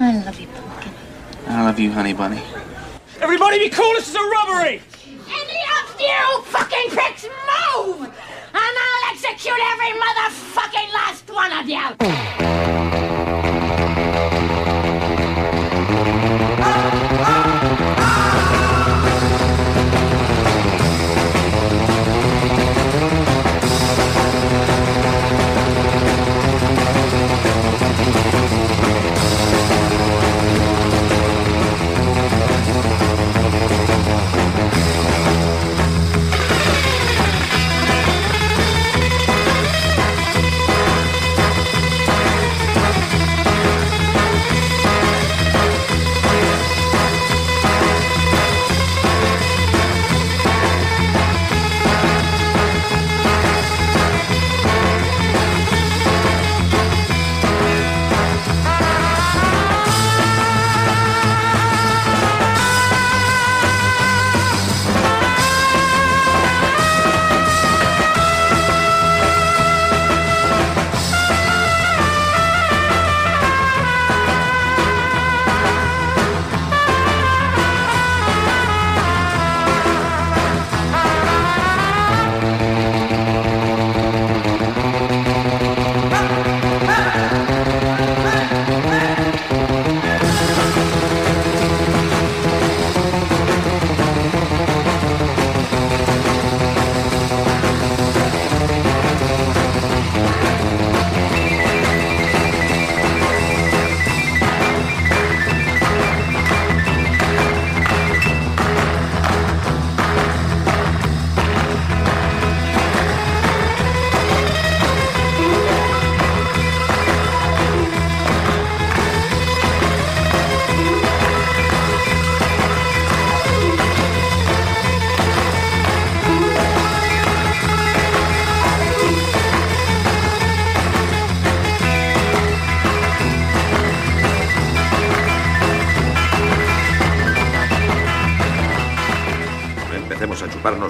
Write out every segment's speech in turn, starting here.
I love you, pumpkin. I love you, honey bunny. Everybody be cool, this is a robbery! Any of you fucking pricks move! And I'll execute every motherfucking last one of you!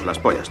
las pollas.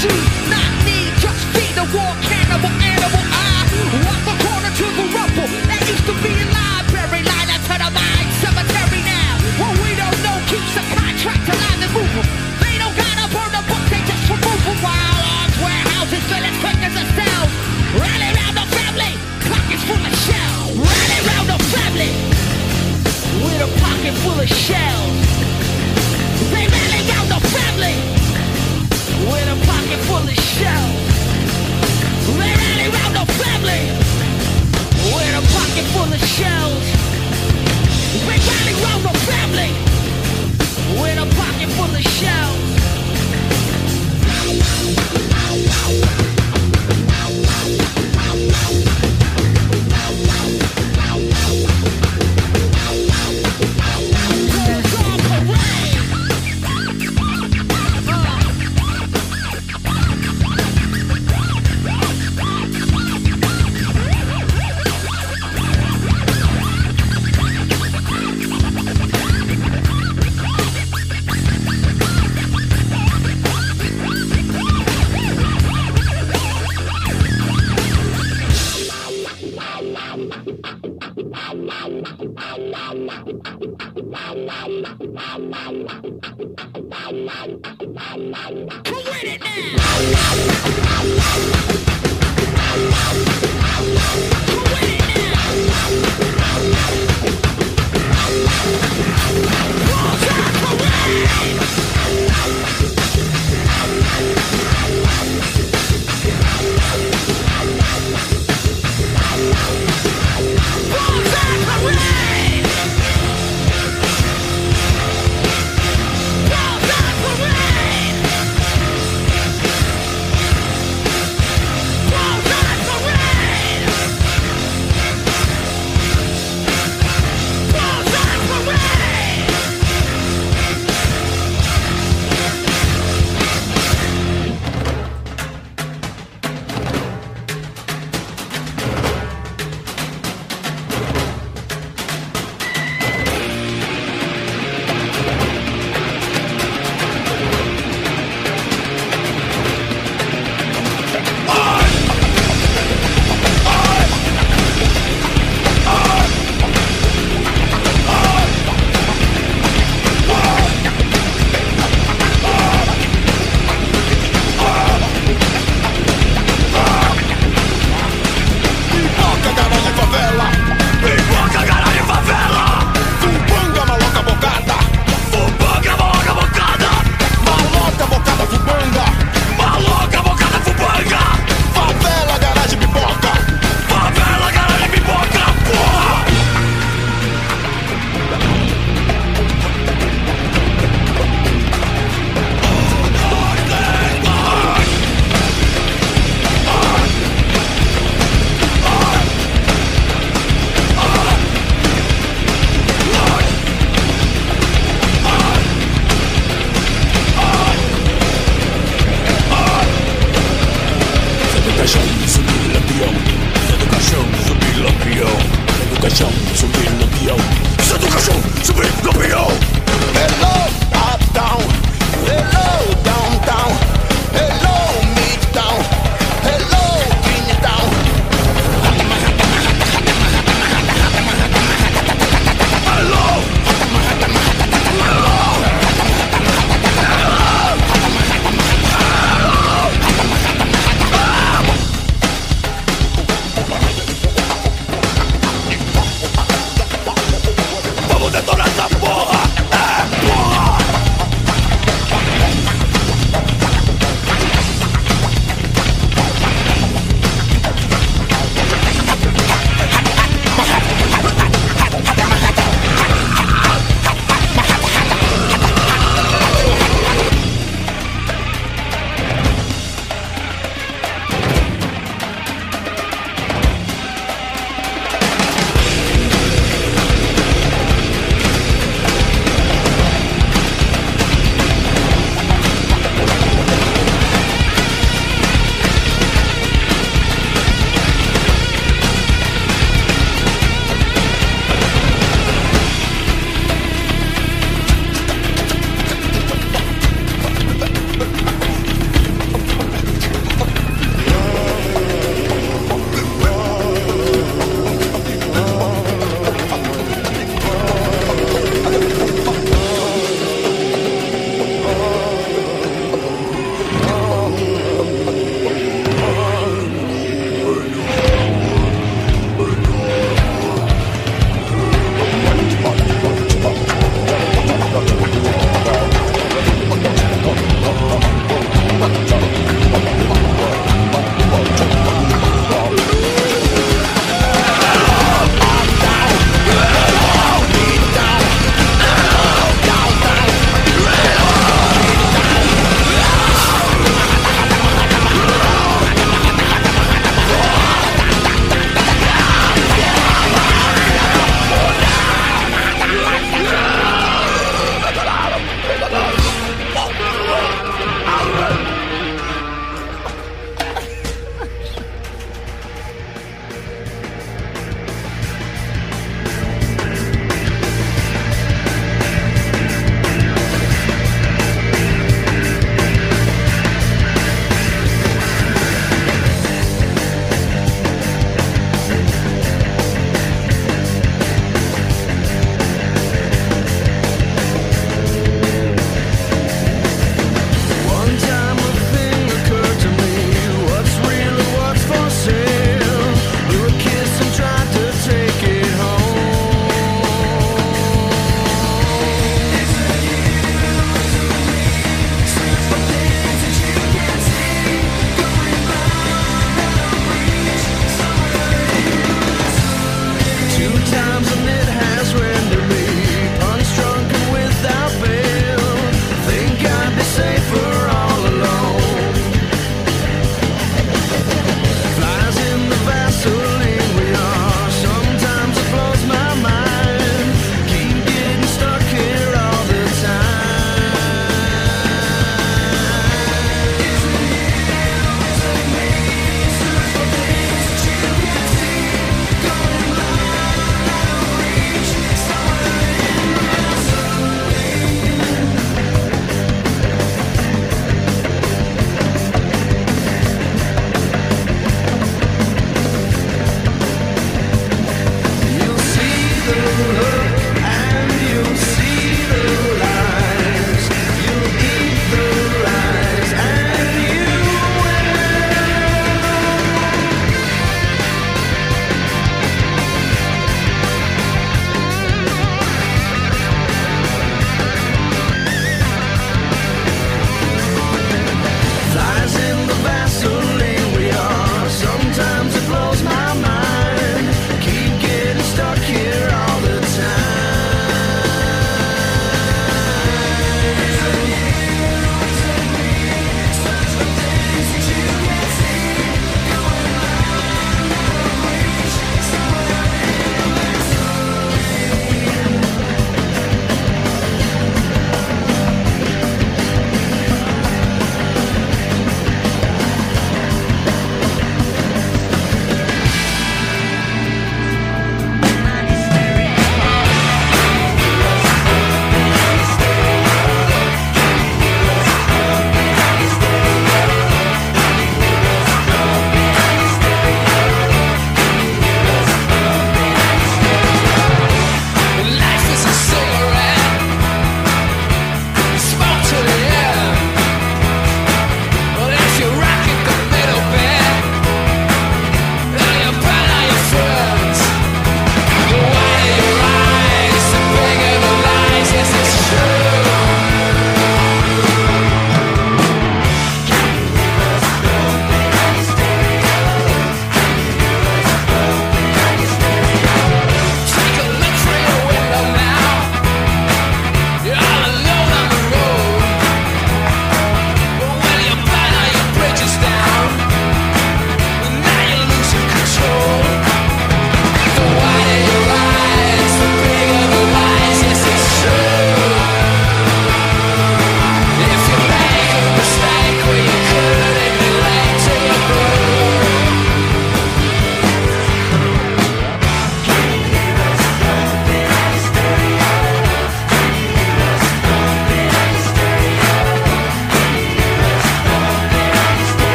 do not need, just feed war cannibal animal. I walk the corner to the that used to be a library, cemetery now. What we don't know keeps the contract alive and moving. They don't gotta burn book, they just remove them. While arms as as round the family, pockets full of shells. Round the family, with a pocket full of shells. pocket full of shells. We're riding around family with a pocket full of shells.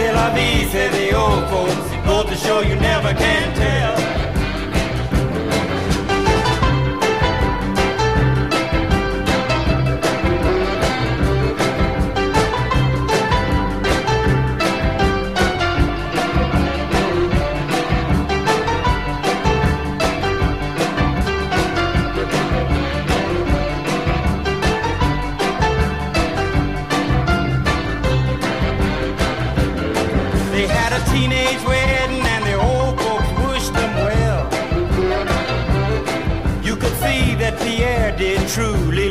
C'est la vie, say the old folks. Goes to show you never can tell.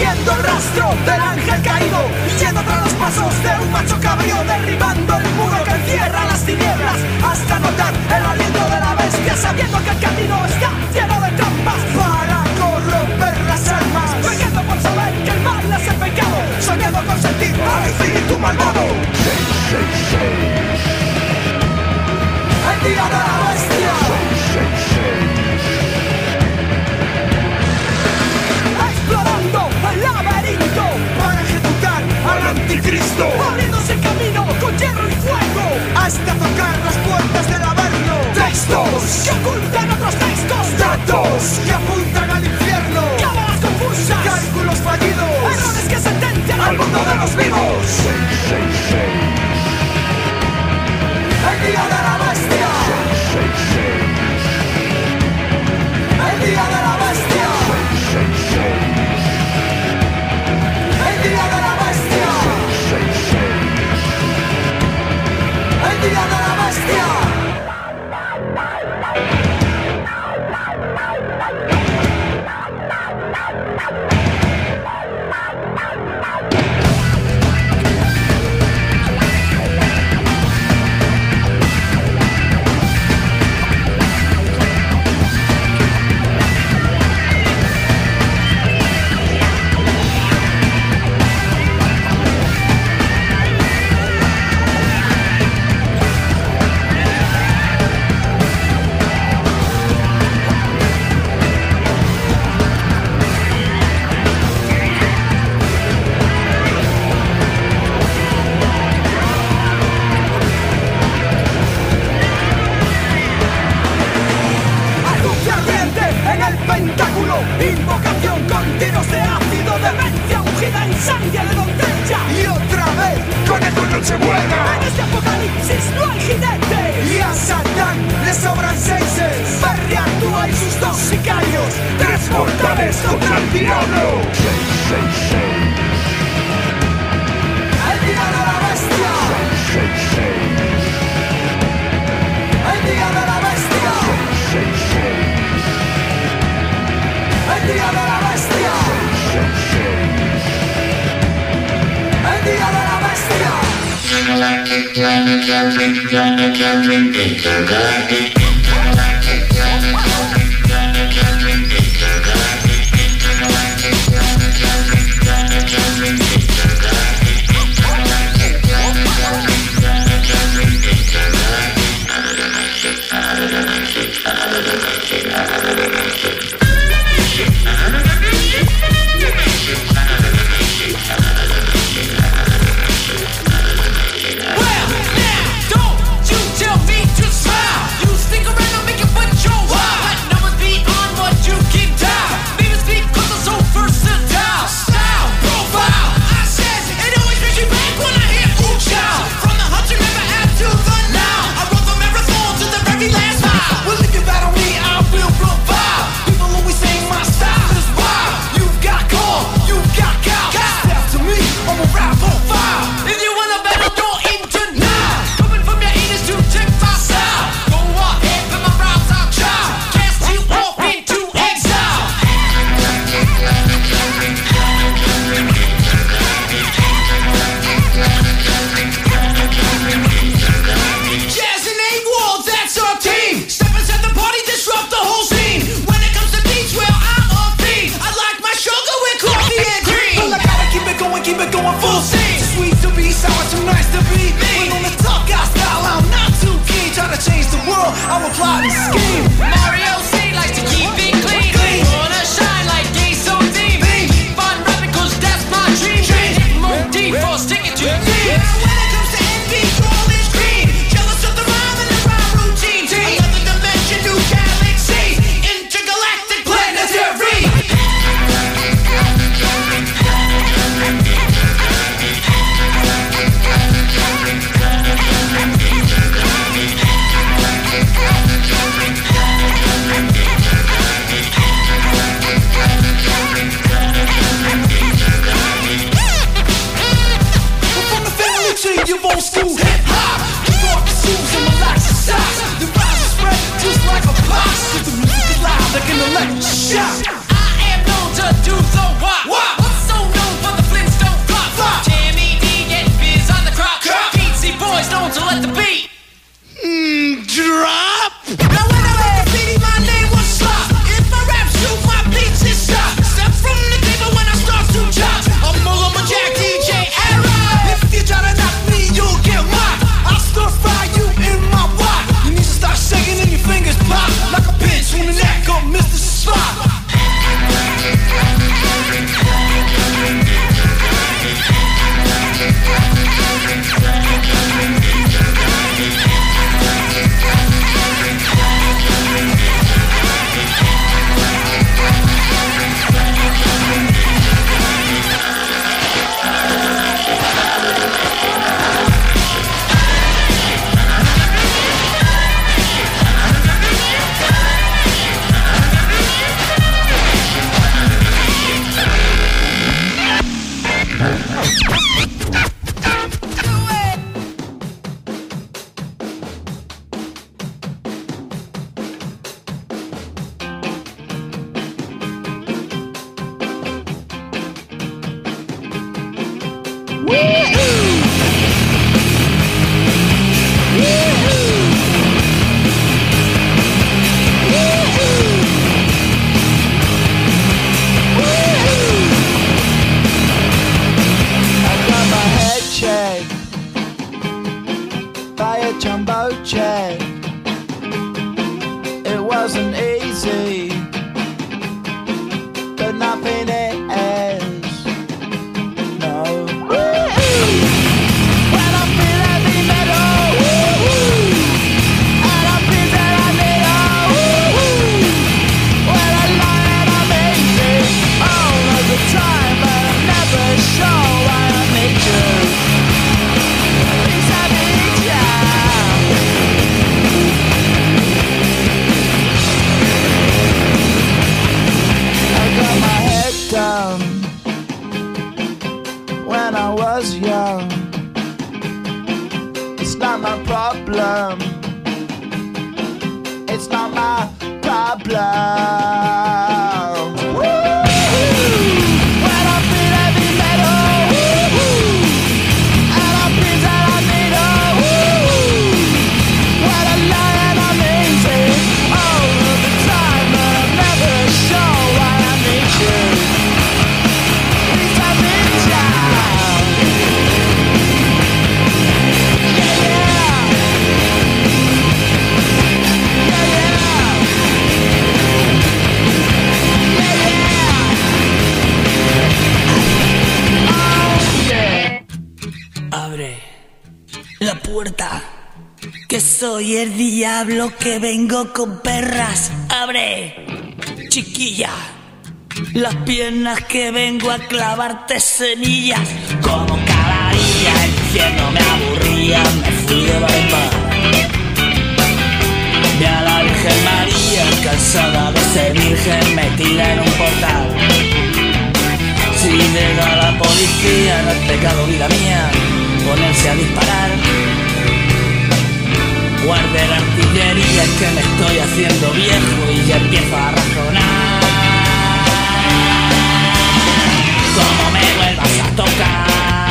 siguiendo el rastro del ángel caído yendo tras los pasos de un macho cabrío derribando el muro que encierra las tinieblas hasta notar el aliento de la bestia sabiendo que el camino está lleno de trampas para corromper las almas soñando por saber que el mal es el pecado soñando con sentir al espíritu malvado. El día de hasta tocar las puertas del averno. Textos que ocultan otros textos. Datos que apuntan al infierno. Cámaras confusas. Cálculos fallidos. Errores que sentencian al mundo de los vivos. 666. El día de la questo campione! Sei, sei, sei. È il dio della bestia! Sei, sei, sei. È il dio della bestia! Sei, sei, sei. È il dio della bestia! Sei, sei, sei. È il dio della bestia! Intergalactic, intergalactic, intergalactic, intergalactic. Você que vengo con perras. Abre, chiquilla. Las piernas que vengo a clavarte semillas. Como cada día el infierno me aburría, me fui de bailar. Vi a la Virgen María, cansada de ser virgen, metida en un portal. Si llega la policía, no es pecado, vida mía, ponerse a disparar. Guarde la artillería, que me estoy haciendo viejo y ya empiezo a razonar. Como me vuelvas a tocar,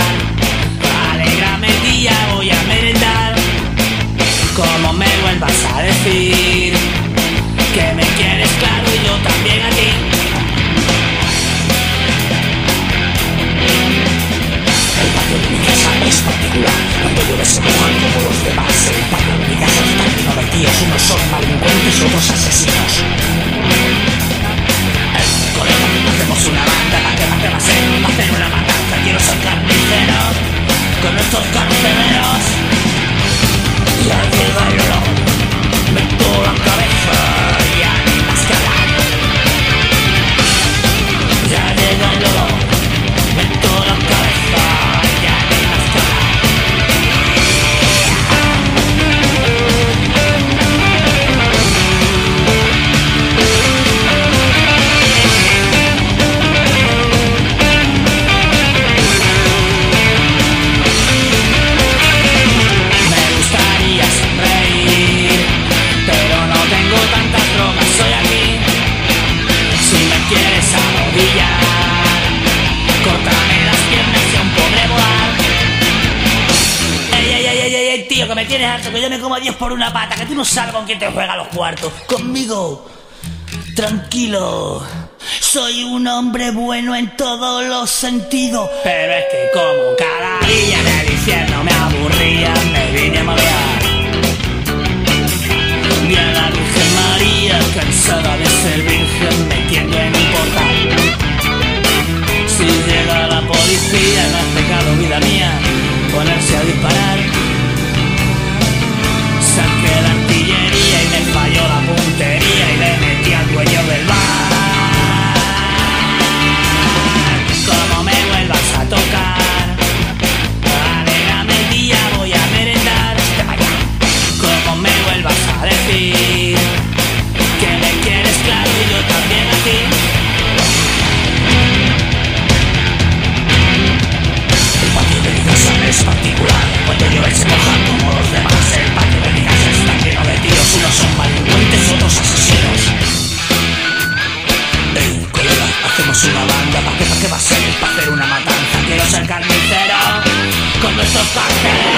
alegrame día, voy a merendar. Como me vuelvas a decir que me quieres claro y yo también a ti. El patio de mi casa es particular, cuando llueve se mojan como los demás. De mi casa está lleno de tíos, unos son malincuentes, otros asesinos. Colega, hacemos una banda para mate más en hacer una matanza, quiero ser carnicero con estos carceleros. Tienes harto, que yo me como a Dios por una pata, que tú no sabes con quién te juega los cuartos. Conmigo, tranquilo. Soy un hombre bueno en todos los sentidos. Pero es que como cada día en el infierno me aburría, me vine a marear. Vi a la Virgen María, cansada de ser virgen, metiendo en un portal. Si llega la policía, no es pecado, vida mía, ponerse a disparar. Saqué la artillería y me falló la puntería y le metí al dueño del bar. fucking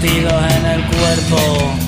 metidos en el cuerpo.